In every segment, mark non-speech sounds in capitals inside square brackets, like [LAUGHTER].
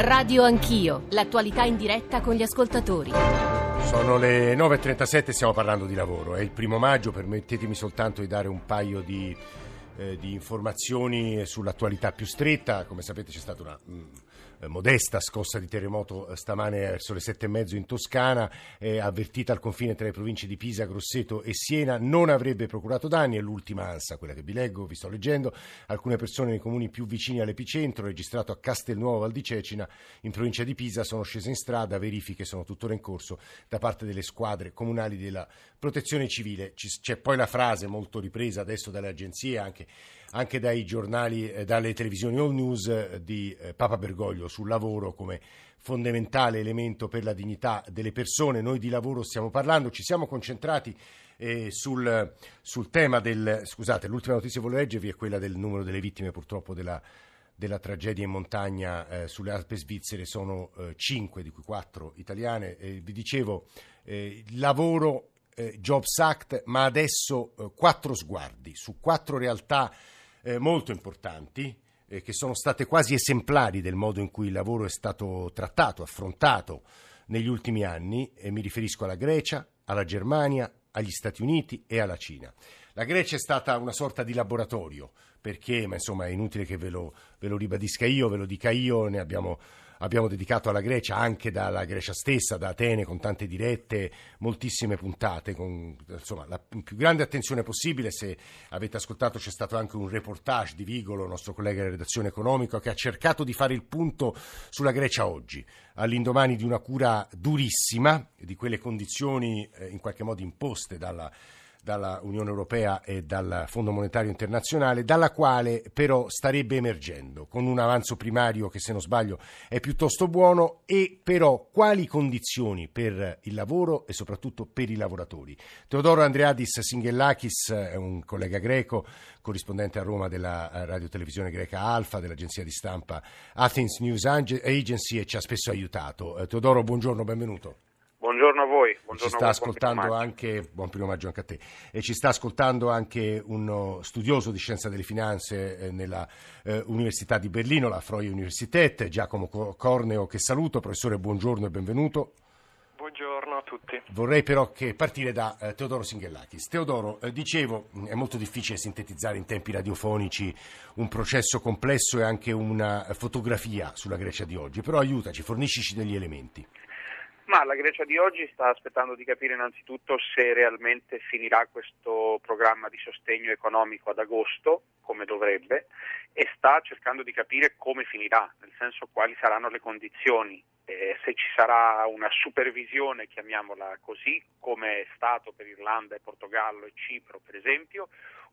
Radio Anch'io, l'attualità in diretta con gli ascoltatori. Sono le 9.37, stiamo parlando di lavoro. È il primo maggio, permettetemi soltanto di dare un paio di, eh, di informazioni sull'attualità più stretta. Come sapete c'è stata una... Mm, eh, modesta scossa di terremoto eh, stamane verso le sette e mezzo in Toscana, eh, avvertita al confine tra le province di Pisa, Grosseto e Siena, non avrebbe procurato danni, è l'ultima ansa, quella che vi leggo, vi sto leggendo, alcune persone nei comuni più vicini all'epicentro, registrato a Castelnuovo Val di Cecina, in provincia di Pisa, sono scese in strada, verifiche sono tuttora in corso da parte delle squadre comunali della protezione civile. C'è poi la frase molto ripresa adesso dalle agenzie, anche anche dai giornali, eh, dalle televisioni all news eh, di eh, Papa Bergoglio sul lavoro come fondamentale elemento per la dignità delle persone. Noi di lavoro stiamo parlando, ci siamo concentrati eh, sul, sul, tema del... Scusate, l'ultima notizia che volevo leggervi è quella del numero delle vittime purtroppo della, della tragedia in montagna eh, sulle Alpi svizzere, sono eh, 5 di cui 4 italiane. vi dicevo, lavoro, Jobs Act, ma adesso quattro sguardi su quattro realtà eh, molto importanti eh, che sono state quasi esemplari del modo in cui il lavoro è stato trattato, affrontato negli ultimi anni e mi riferisco alla Grecia, alla Germania, agli Stati Uniti e alla Cina. La Grecia è stata una sorta di laboratorio perché, ma insomma è inutile che ve lo, ve lo ribadisca io, ve lo dica io, ne abbiamo abbiamo dedicato alla Grecia, anche dalla Grecia stessa, da Atene, con tante dirette, moltissime puntate, con insomma, la più grande attenzione possibile. Se avete ascoltato c'è stato anche un reportage di Vigolo, nostro collega della redazione economica, che ha cercato di fare il punto sulla Grecia oggi, all'indomani di una cura durissima, di quelle condizioni eh, in qualche modo imposte dalla dalla Unione Europea e dal Fondo Monetario Internazionale, dalla quale però starebbe emergendo, con un avanzo primario che se non sbaglio è piuttosto buono, e però quali condizioni per il lavoro e soprattutto per i lavoratori. Teodoro Andreadis Singellakis è un collega greco, corrispondente a Roma della radiotelevisione greca Alfa, dell'agenzia di stampa Athens News Agency e ci ha spesso aiutato. Eh, Teodoro, buongiorno, benvenuto. Buongiorno voi. Buongiorno ci sta ascoltando anche, buon primo maggio anche a te, e ci sta ascoltando anche uno studioso di scienza delle finanze eh, nella eh, Università di Berlino, la Freie Universität, Giacomo Corneo, che saluto. Professore, buongiorno e benvenuto. Buongiorno a tutti. Vorrei però che partire da eh, Teodoro Singellakis. Teodoro, eh, dicevo, è molto difficile sintetizzare in tempi radiofonici un processo complesso e anche una fotografia sulla Grecia di oggi, però aiutaci, forniscici degli elementi. Ma la Grecia di oggi sta aspettando di capire innanzitutto se realmente finirà questo programma di sostegno economico ad agosto, come dovrebbe, e sta cercando di capire come finirà, nel senso quali saranno le condizioni, eh, se ci sarà una supervisione, chiamiamola così, come è stato per Irlanda e Portogallo e Cipro per esempio,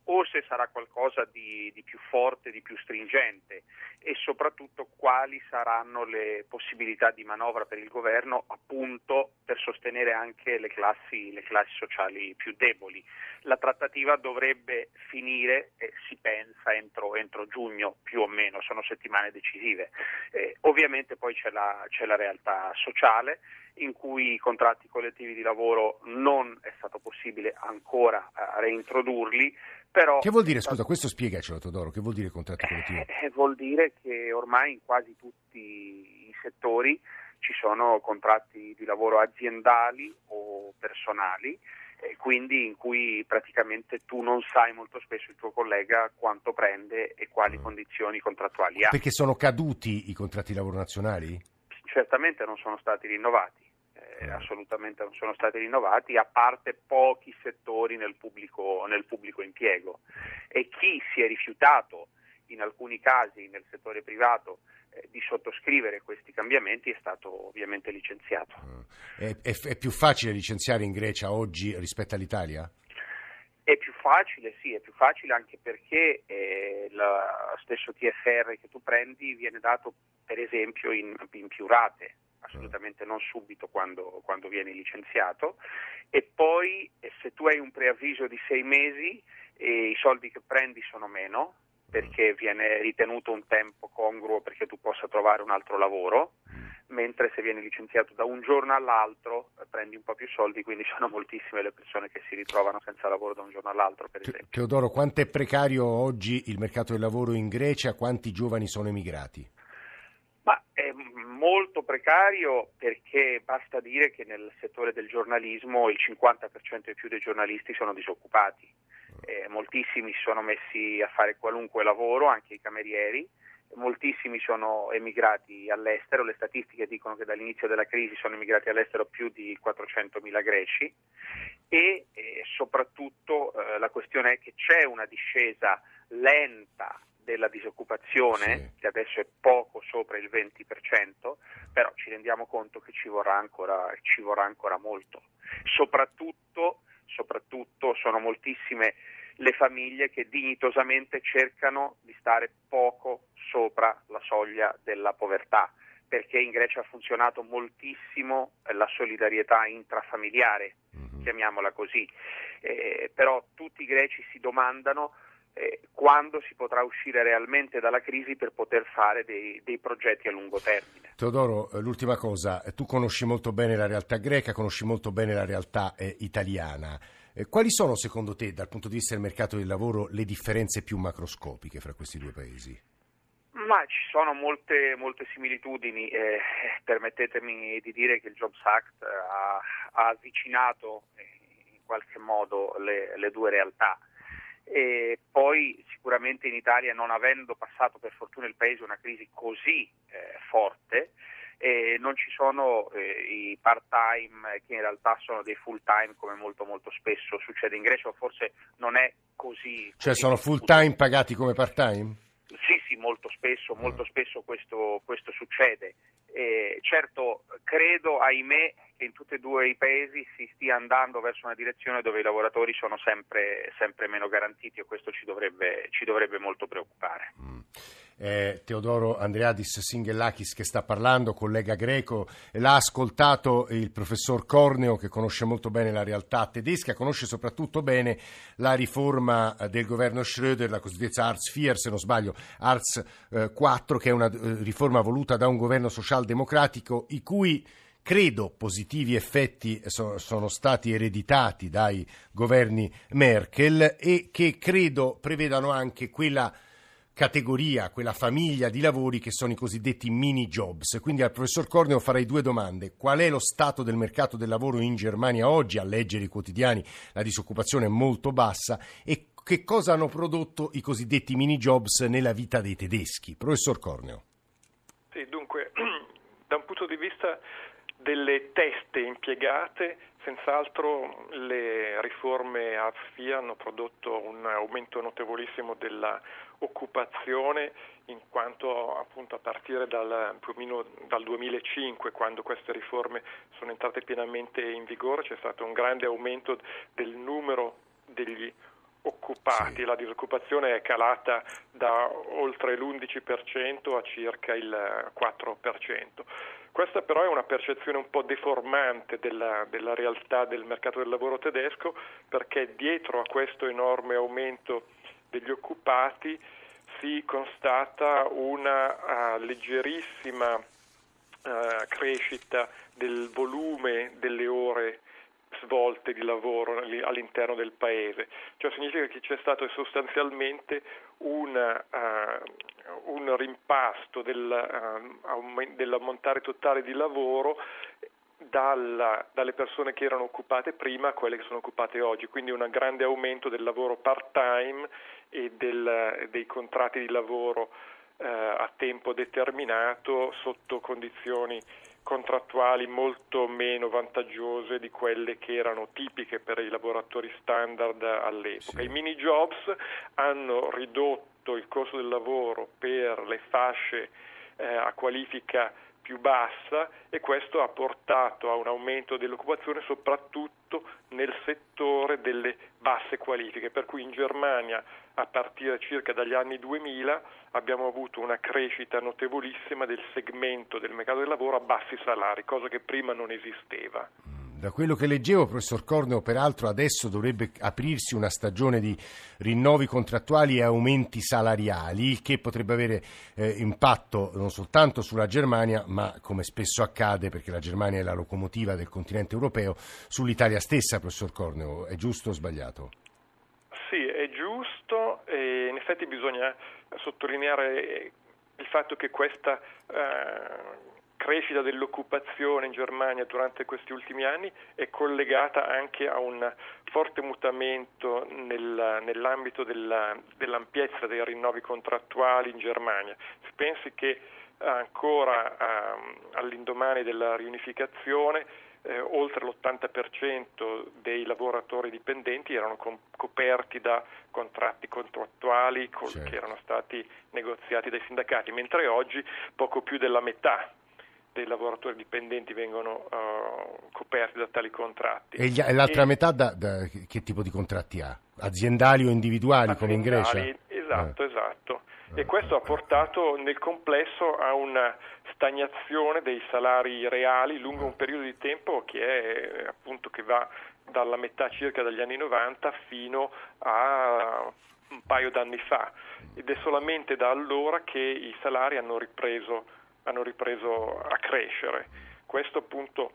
o se sarà qualcosa di, di, più forte, di più stringente e soprattutto quali saranno le possibilità di manovra per il governo appunto per sostenere anche le classi, le classi sociali più deboli. La trattativa dovrebbe finire, eh, si entro, giugno più o meno, sono settimane decisive. Eh, ovviamente poi c'è la, c'è la realtà sociale in cui i contratti collettivi di lavoro non è stato possibile ancora eh, reintrodurli, però, che vuol dire, scusa, questo spiegacelo Todoro, che vuol dire contratto collettivo? Eh, vuol dire che ormai in quasi tutti i settori ci sono contratti di lavoro aziendali o personali, eh, quindi in cui praticamente tu non sai molto spesso il tuo collega quanto prende e quali mm. condizioni contrattuali ha. Perché sono caduti i contratti di lavoro nazionali? Certamente non sono stati rinnovati eh, assolutamente non sono stati rinnovati, a parte pochi settori nel pubblico, nel pubblico impiego. E chi si è rifiutato in alcuni casi nel settore privato di sottoscrivere questi cambiamenti è stato ovviamente licenziato. È, è, è, più facile licenziare in Grecia oggi rispetto all'Italia? È più facile, sì, è più facile anche perché eh, lo stesso TFR che tu prendi viene dato per esempio in, in più rate assolutamente non subito quando, quando vieni licenziato e poi eh, se tu hai un preavviso di sei mesi eh, i soldi che prendi sono meno perché viene ritenuto un tempo congruo perché tu possa trovare un altro lavoro, mentre se vieni licenziato da un giorno all'altro prendi un po' più soldi, quindi [LAUGHS] sono moltissime le persone che si ritrovano senza lavoro da un giorno all'altro, per esempio. Teodoro, quanto è precario oggi il mercato del lavoro in Grecia? Quanti giovani sono emigrati? Ma è molto precario perché basta dire che nel settore del giornalismo il 50% e più dei giornalisti sono disoccupati. Eh, moltissimi si sono messi a fare qualunque lavoro, anche i camerieri, moltissimi sono emigrati all'estero, le statistiche dicono che dall'inizio della crisi sono emigrati all'estero più di 400.000 greci e eh, soprattutto eh, la questione è che c'è una discesa lenta della disoccupazione, sì. che adesso è poco sopra il 20%, però ci rendiamo conto che ci vorrà ancora, ci vorrà ancora molto. Soprattutto, soprattutto sono moltissime le famiglie che dignitosamente cercano di stare poco sopra la soglia della povertà, perché in Grecia ha funzionato moltissimo la solidarietà intrafamiliare, mm-hmm. chiamiamola così, eh, però tutti i greci si domandano eh, quando si potrà uscire realmente dalla crisi per poter fare dei, dei progetti a lungo termine. Teodoro, eh, l'ultima cosa, eh, tu conosci molto bene la realtà greca, conosci molto bene la realtà eh, italiana. Eh, quali sono secondo te, dal punto di vista del mercato del lavoro, le differenze più macroscopiche fra questi due paesi? Ma ci sono molte, molte similitudini, eh, [LAUGHS] permettetemi di dire che il Jobs Act ha, ha avvicinato in qualche modo le, le due realtà. E poi sicuramente in Italia, non avendo passato per fortuna il Paese una crisi così eh, forte, eh, non ci sono eh, i part time che in realtà sono dei full time come molto molto spesso succede in Grecia o forse non è così. Cioè così sono full time pagati come part time? Sì, sì, molto spesso, molto spesso questo, questo succede. Eh, certo, credo, ahimè, che in tutti e due i paesi si stia andando verso una direzione dove i lavoratori sono sempre, sempre meno garantiti e questo ci dovrebbe, ci dovrebbe molto preoccupare. Mm. Eh, Teodoro Andreadis Singellakis che sta parlando, collega greco, l'ha ascoltato il professor Corneo che conosce molto bene la realtà tedesca, conosce soprattutto bene la riforma del governo Schröder, la cosiddetta Arts 4, se non sbaglio, Arts eh, 4, che è una eh, riforma voluta da un governo socialdemocratico i cui credo positivi effetti sono stati ereditati dai governi Merkel e che credo prevedano anche quella categoria, quella famiglia di lavori che sono i cosiddetti mini jobs. Quindi al professor Corneo farei due domande. Qual è lo stato del mercato del lavoro in Germania oggi? A leggere i quotidiani la disoccupazione è molto bassa e che cosa hanno prodotto i cosiddetti mini jobs nella vita dei tedeschi? Professor Corneo. Sì, dunque, [CLEARS THROAT] da un punto di vista delle teste impiegate, senz'altro le riforme AFIA hanno prodotto un aumento notevolissimo della occupazione in quanto appunto a partire dal, dal 2005 quando queste riforme sono entrate pienamente in vigore c'è stato un grande aumento del numero degli occupati, sì. la disoccupazione è calata da oltre l'11% a circa il 4%. Questa però è una percezione un po' deformante della, della, realtà del mercato del lavoro tedesco perché dietro a questo enorme aumento degli occupati si constata una uh, leggerissima uh, crescita del volume delle ore svolte di lavoro all'interno del paese, cioè significa che c'è stato sostanzialmente un, uh, un rimpasto del, uh, dell'ammontare totale di lavoro dalla, dalle persone che erano occupate prima a quelle che sono occupate oggi, quindi un grande aumento del lavoro part-time e del, dei contratti di lavoro uh, a tempo determinato sotto condizioni contrattuali molto meno vantaggiose di quelle che erano tipiche per i lavoratori standard all'epoca. Sì. I mini jobs hanno ridotto il costo del lavoro per le fasce eh, a qualifica più bassa e questo ha portato a un aumento dell'occupazione soprattutto nel settore delle basse qualifiche, per cui in Germania a partire circa dagli anni 2000 abbiamo avuto una crescita notevolissima del segmento del mercato del lavoro a bassi salari, cosa che prima non esisteva. Da quello che leggevo, professor Corneo, peraltro adesso dovrebbe aprirsi una stagione di rinnovi contrattuali e aumenti salariali, il che potrebbe avere eh, impatto non soltanto sulla Germania, ma come spesso accade, perché la Germania è la locomotiva del continente europeo, sull'Italia stessa, professor Corneo. È giusto o sbagliato? Giusto e in effetti bisogna sottolineare il fatto che questa eh, crescita dell'occupazione in Germania durante questi ultimi anni è collegata anche a un forte mutamento nel, nell'ambito della, dell'ampiezza dei rinnovi contrattuali in Germania. Si pensi che ancora um, all'indomani della riunificazione eh, oltre l'80% dei lavoratori dipendenti erano com- coperti da contratti contrattuali col- certo. che erano stati negoziati dai sindacati, mentre oggi poco più della metà dei lavoratori dipendenti vengono uh, coperti da tali contratti. E, gli, e l'altra e, metà da, da, che tipo di contratti ha? Aziendali o individuali aziendali, come in Grecia? Esatto, eh. esatto. E questo ha portato nel complesso a una stagnazione dei salari reali lungo un periodo di tempo che, è, appunto, che va dalla metà circa degli anni 90 fino a un paio d'anni fa ed è solamente da allora che i salari hanno ripreso hanno ripreso a crescere. Questo appunto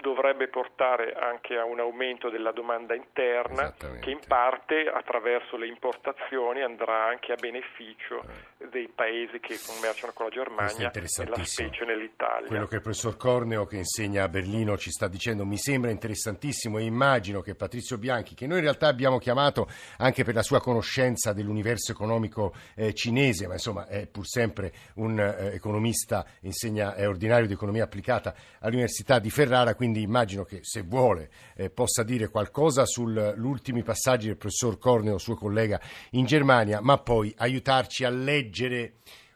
dovrebbe portare anche a un aumento della domanda interna che in parte attraverso le importazioni andrà anche a beneficio eh. dei paesi che commerciano con la Germania e la specie nell'Italia. Quello che il professor Corneo che insegna a Berlino ci sta dicendo mi sembra interessantissimo e immagino che Patrizio Bianchi, che noi in realtà abbiamo chiamato anche per la sua conoscenza dell'universo economico eh, cinese, ma insomma è pur sempre un eh, economista, insegna, è ordinario di economia applicata all'Università di Ferrara, quindi immagino che se vuole eh, possa dire qualcosa sugli ultimi passaggi del professor Corneo, suo collega in Germania, ma poi aiutarci a leggere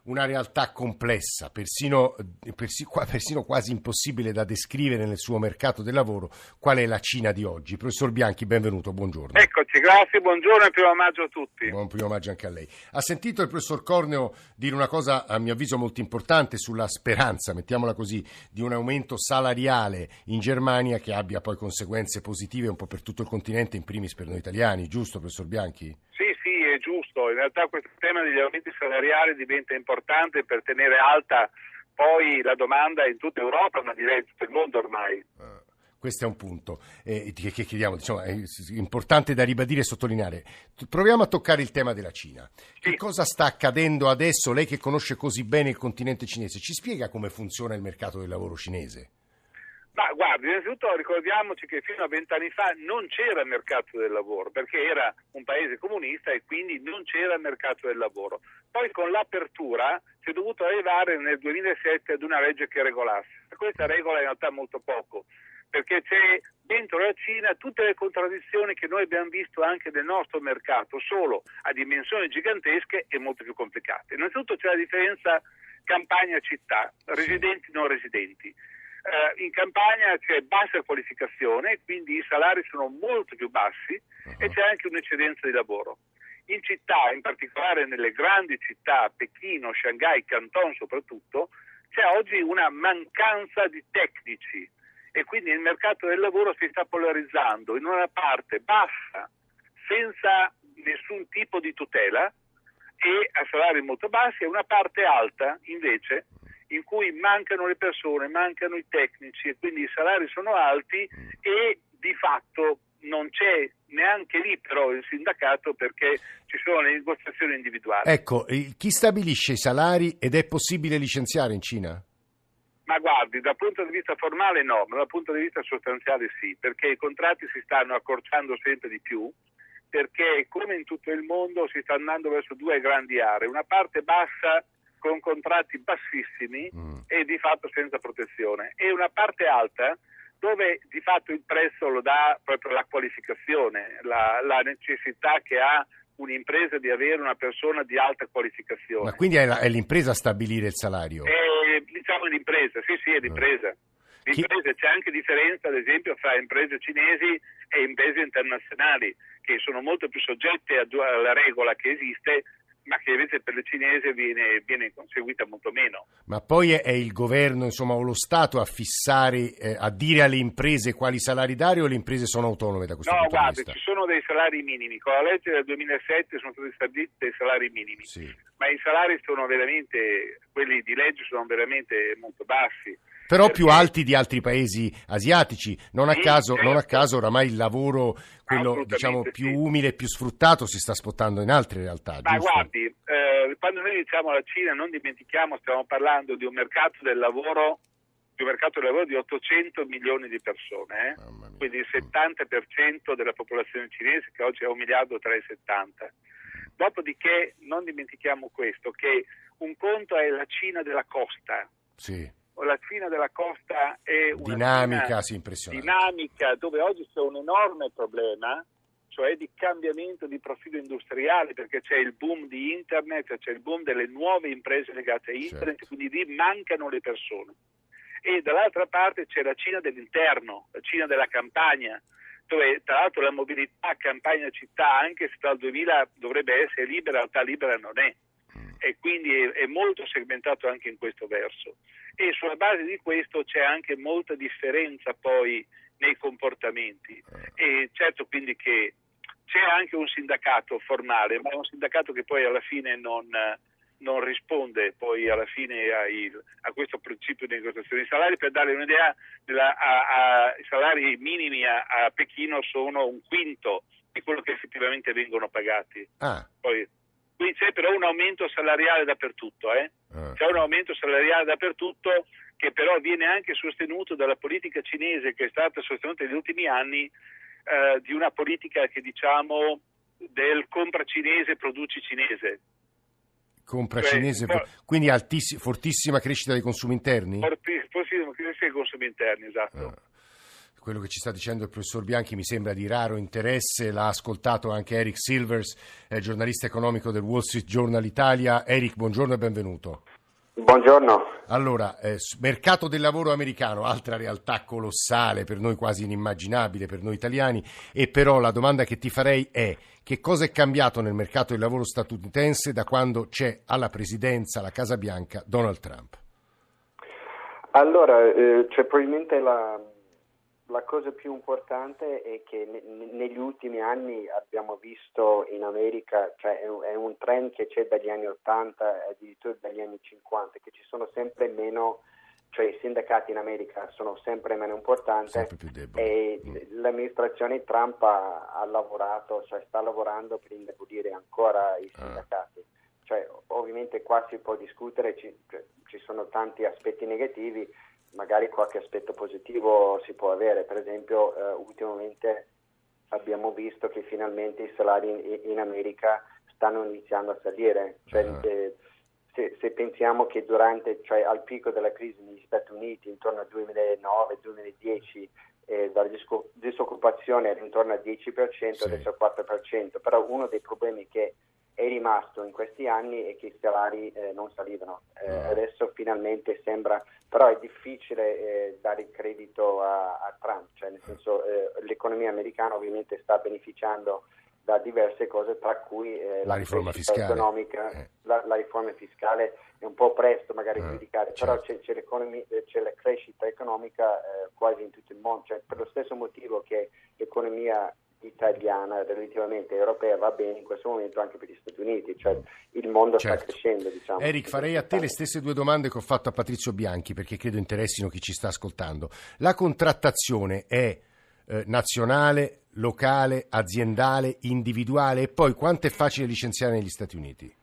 una realtà complessa, persino, persino, quasi impossibile da descrivere nel suo mercato del lavoro, qual è la Cina di oggi. Professor Bianchi, benvenuto, buongiorno. Eccoci, grazie, buongiorno e primo maggio a tutti. Buon primo maggio anche a lei. Ha sentito il professor Corneo dire una cosa, a mio avviso, molto importante sulla speranza, mettiamola così, di un aumento salariale in Germania che abbia poi conseguenze positive un po' per tutto il continente, in primis per noi italiani, giusto professor Bianchi? Sì, giusto, in realtà questo tema degli aumenti salariali diventa importante per tenere alta poi la domanda in tutta Europa, ma direi in tutto il mondo ormai. Uh, questo è un punto eh, che, che chiediamo, diciamo, è importante da ribadire e sottolineare. Proviamo a toccare il tema della Cina. Che cosa sta accadendo adesso? Lei che conosce così bene il continente cinese, ci spiega come funziona il mercato del lavoro cinese? Ma guardi, innanzitutto ricordiamoci che fino a vent'anni fa non c'era mercato del lavoro, perché era un paese comunista e quindi non c'era mercato del lavoro. Poi con l'apertura si è dovuto arrivare nel 2007 ad una legge che regolasse. Questa regola in realtà molto poco, perché c'è dentro la Cina tutte le contraddizioni che noi abbiamo visto anche nel nostro mercato, solo a dimensioni gigantesche e molto più complicate. Innanzitutto c'è la differenza campagna-città, residenti-non residenti eh, in campagna c'è bassa qualificazione, quindi i salari sono molto più bassi uh-huh. e c'è anche un'eccedenza di lavoro. In città, in particolare nelle grandi città, Pechino, Shanghai, Canton soprattutto, c'è oggi una mancanza di tecnici e quindi il mercato del lavoro si sta polarizzando in una parte bassa, senza nessun tipo di tutela e a salari molto bassi, e una parte alta invece in cui mancano le persone, mancano i tecnici e quindi i salari sono alti e di fatto non c'è neanche lì però il sindacato perché ci sono le negoziazioni individuali. Ecco, chi stabilisce i salari ed è possibile licenziare in Cina? Ma guardi, dal punto di vista formale no, ma dal punto di vista sostanziale sì, perché i contratti si stanno accorciando sempre di più, perché come in tutto il mondo si sta andando verso due grandi aree, una parte bassa con contratti bassissimi mm. e di fatto senza protezione e una parte alta dove di fatto il prezzo lo dà proprio la qualificazione, la, la necessità che ha un'impresa di avere una persona di alta qualificazione. Ma quindi è, la, è l'impresa a stabilire il salario? È, diciamo l'impresa, sì sì è l'impresa. L'impresa, c'è anche differenza ad esempio fra imprese cinesi e imprese internazionali che sono molto più soggette alla regola che esiste ma che invece per le cinese viene, viene conseguita molto meno. Ma poi è, il governo, insomma, o lo Stato a fissare, eh, a dire alle imprese quali salari dare o le imprese sono autonome da questo no, punto guarda, di vista? No, guarda, ci sono dei salari minimi. Con la legge del 2007 sono stati stabiliti dei salari minimi, sì. ma i salari sono veramente, quelli di legge sono veramente molto bassi. Però più alti di altri paesi asiatici. Non a, caso, non a certo. caso oramai il lavoro, quello diciamo sì. più umile e più sfruttato, si sta spottando in altre realtà. Ma giusto? guardi, eh, quando noi diciamo la Cina, non dimentichiamo, stiamo parlando di un mercato del lavoro, di un mercato del lavoro di 800 milioni di persone, eh? Quindi il 70% della popolazione cinese che oggi è 1 miliardo e 370. Dopodiché non dimentichiamo questo, che un conto è la Cina della costa, Sì, la Cina della costa è una dinamica, sì, dinamica dove oggi c'è un enorme problema, cioè di cambiamento di profilo industriale, perché c'è il boom di internet, c'è il boom delle nuove imprese legate a internet, Certo. quindi lì mancano le persone. E dall'altra parte c'è la Cina dell'interno, la Cina della campagna, dove tra l'altro la mobilità campagna-città, anche se dal 2000 dovrebbe essere libera, in realtà libera non è e quindi è, è molto segmentato anche in questo verso. E sulla base di questo c'è anche molta differenza poi nei comportamenti. E certo quindi che c'è anche un sindacato formale, ma è un sindacato che poi alla fine non, non risponde poi alla fine ai- a questo principio di negoziazione. I salari, per dare un'idea, della- a- a- i salari minimi a, a Pechino sono un quinto di quello che effettivamente vengono pagati. Ah, Poi, qui c'è però un aumento salariale dappertutto, eh? ah. c'è un aumento salariale dappertutto che però viene anche sostenuto dalla politica cinese che è stata sostenuta negli ultimi anni eh, di una politica che diciamo del compra cinese, produci cinese. compra Cioè, cinese, for- quindi altissi- fortissima crescita dei consumi interni? Forti- Forse i consumi interni, esatto. Ah. Quello che ci sta dicendo il professor Bianchi mi sembra di raro interesse, l'ha ascoltato anche Eric Silvers, eh, giornalista economico del Wall Street Journal Italia. Eric, buongiorno e benvenuto. Buongiorno. Allora, eh, mercato del lavoro americano, altra realtà colossale, per noi quasi inimmaginabile, per noi italiani, e però la domanda che ti farei è che cosa è cambiato nel mercato del lavoro statunitense da quando c'è alla presidenza, alla Casa Bianca, Donald Trump? Allora, eh, cioè, probabilmente la, la cosa più importante è che ne- negli ultimi anni abbiamo visto in America, cioè è un, è un trend che c'è dagli anni 80 e addirittura dagli anni 50, che ci sono sempre meno, cioè i sindacati in America sono sempre meno importanti Sempre e Mm. l'amministrazione Trump ha, ha lavorato, cioè sta lavorando per indebolire ancora i Ah. sindacati. Cioè, ovviamente qua si può discutere, ci, cioè, ci sono tanti aspetti negativi, magari qualche aspetto positivo si può avere. Per esempio, eh, ultimamente abbiamo visto che finalmente i salari in, in America stanno iniziando a salire. Cioè, eh, se, se pensiamo che durante, cioè al picco della crisi negli Stati Uniti, intorno al 2009-2010, eh, la disoccupazione era intorno al 10%, Sì. adesso al 4%, però uno dei problemi che è rimasto in questi anni è che i salari eh, non salivano. Eh. Adesso finalmente sembra, però è difficile eh, dare il credito a, a Trump, cioè nel senso eh, l'economia americana ovviamente sta beneficiando da diverse cose, tra cui eh, La riforma fiscale. economica, Eh. la, la riforma fiscale è un po' presto magari giudicare, certo. però c'è, c'è l'economia- c'è la crescita economica quasi in tutto il mondo, cioè per lo stesso motivo che l'economia italiana relativamente europea va bene in questo momento anche per gli Stati Uniti, cioè il mondo Certo. sta crescendo. Diciamo. Eric, farei a te le stesse due domande che ho fatto a Patrizio Bianchi perché credo interessino chi ci sta ascoltando. La contrattazione è eh, nazionale, locale, aziendale, individuale e poi quanto è facile licenziare negli Stati Uniti?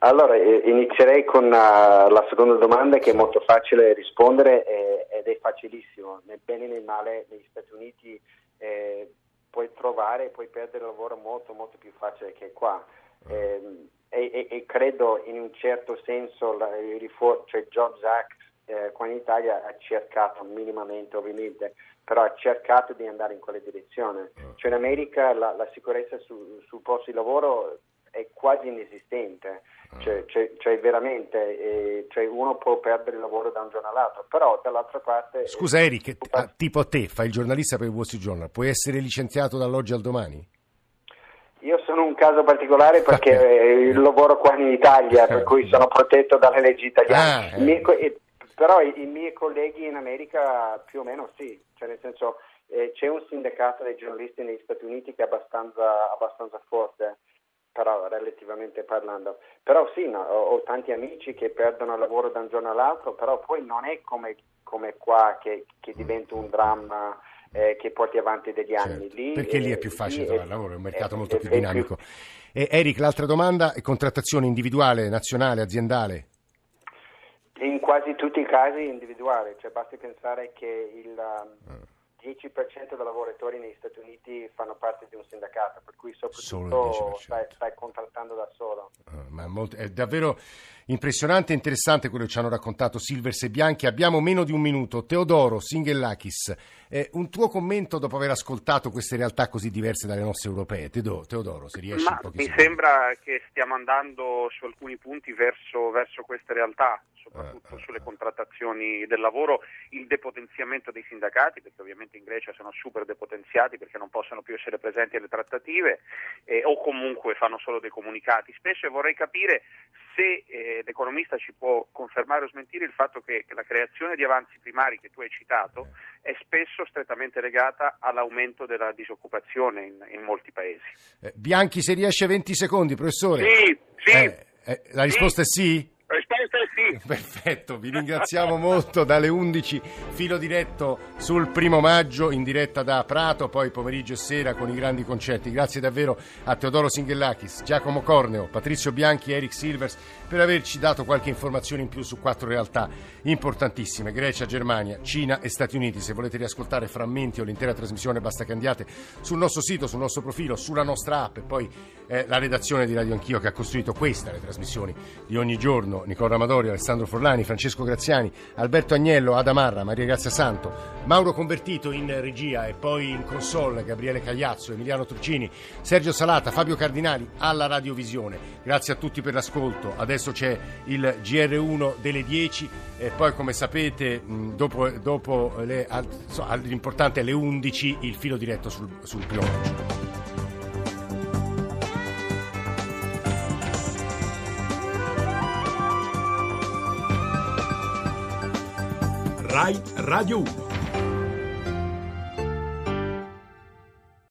Allora, eh, inizierei con uh, la seconda domanda che è molto facile rispondere eh, ed è facilissimo. Nel bene e nel male negli Stati Uniti eh, puoi trovare e puoi perdere lavoro molto molto più facile che qua. Eh, e, e- e credo in un certo senso la, il rifor- cioè Jobs Act eh, qua in Italia ha cercato minimamente ovviamente, però ha cercato di andare in quella direzione. Cioè in America la, la sicurezza su- sul posto di lavoro è quasi inesistente, cioè, cioè- cioè veramente eh, cioè uno può perdere il lavoro da un giorno all'altro, però dall'altra parte... Scusa Eric, t- ah, tipo te, fai il giornalista per il Wall Street Journal, puoi essere licenziato dall'oggi al domani? Io sono un caso particolare perché [LAUGHS] eh, lavoro qua in Italia, per cui sono protetto dalle leggi italiane. Ah, I miei co- eh, però i, i miei colleghi in America più o meno sì, cioè nel senso eh, c'è un sindacato dei giornalisti negli Stati Uniti che è abbastanza, abbastanza forte, però relativamente parlando. Però sì, no, ho, ho, tanti amici che perdono il lavoro da un giorno all'altro, però poi non è come, come qua che, che, diventa un dramma eh, che porti avanti degli certo, anni. Lì, perché lì è più facile trovare lavoro, è un mercato è, molto è, più dinamico. Più... E Eric, l'altra domanda è contrattazione individuale, nazionale, aziendale? In quasi tutti i casi individuale, cioè basti pensare che il... Ah 10% dei lavoratori negli Stati Uniti fanno parte di un sindacato, per cui soprattutto stai, stai, contrattando da solo. Uh, molto, è davvero impressionante e interessante quello che ci hanno raccontato Silvers e Bianchi. Abbiamo meno di un minuto. Teodoro Singellakis, eh, un tuo commento dopo aver ascoltato queste realtà così diverse dalle nostre europee. Teodoro, se riesci Ma un po' Mi sembra che stiamo andando su alcuni punti verso, verso queste realtà soprattutto uh, uh, sulle contrattazioni del lavoro, il depotenziamento dei sindacati, perché ovviamente in Grecia sono super depotenziati perché non possono più essere presenti alle trattative eh, o comunque fanno solo dei comunicati. Spesso vorrei capire se eh, l'economista ci può confermare o smentire il fatto che, che, la creazione di avanzi primari che tu hai citato è spesso strettamente legata all'aumento della disoccupazione in, in molti paesi. Eh, Bianchi, se riesce 20 secondi, professore. Sì, sì. Eh, eh, la risposta sì. è sì? [LAUGHS] Perfetto, vi ringraziamo molto dalle 11 filo diretto sul primo maggio in diretta da Prato, poi pomeriggio e sera con i grandi concerti. Grazie davvero a Teodoro Singhellakis, Giacomo Corneo, Patrizio Bianchi Eric Silvers per averci dato qualche informazione in più su quattro realtà importantissime, Grecia, Germania, Cina e Stati Uniti. Se volete riascoltare frammenti o l'intera trasmissione basta che andiate sul nostro sito, sul nostro profilo, sulla nostra app e poi eh, la redazione di Radio Anch'io che ha costruito questa, le trasmissioni di ogni giorno, Nicola Amadorio, Alessandro Forlani, Francesco Graziani, Alberto Agnello, Adamarra, Maria Grazia Santo, Mauro Convertito in regia e poi in console, Gabriele Cagliazzo, Emiliano Truccini, Sergio Salata, Fabio Cardinali alla Radiovisione. Grazie a tutti per l'ascolto. Adesso c'è il GR1 delle 10 e poi come sapete dopo, dopo le, l'importante alle 11 il filo diretto sul, sul primo RAI Radio. 1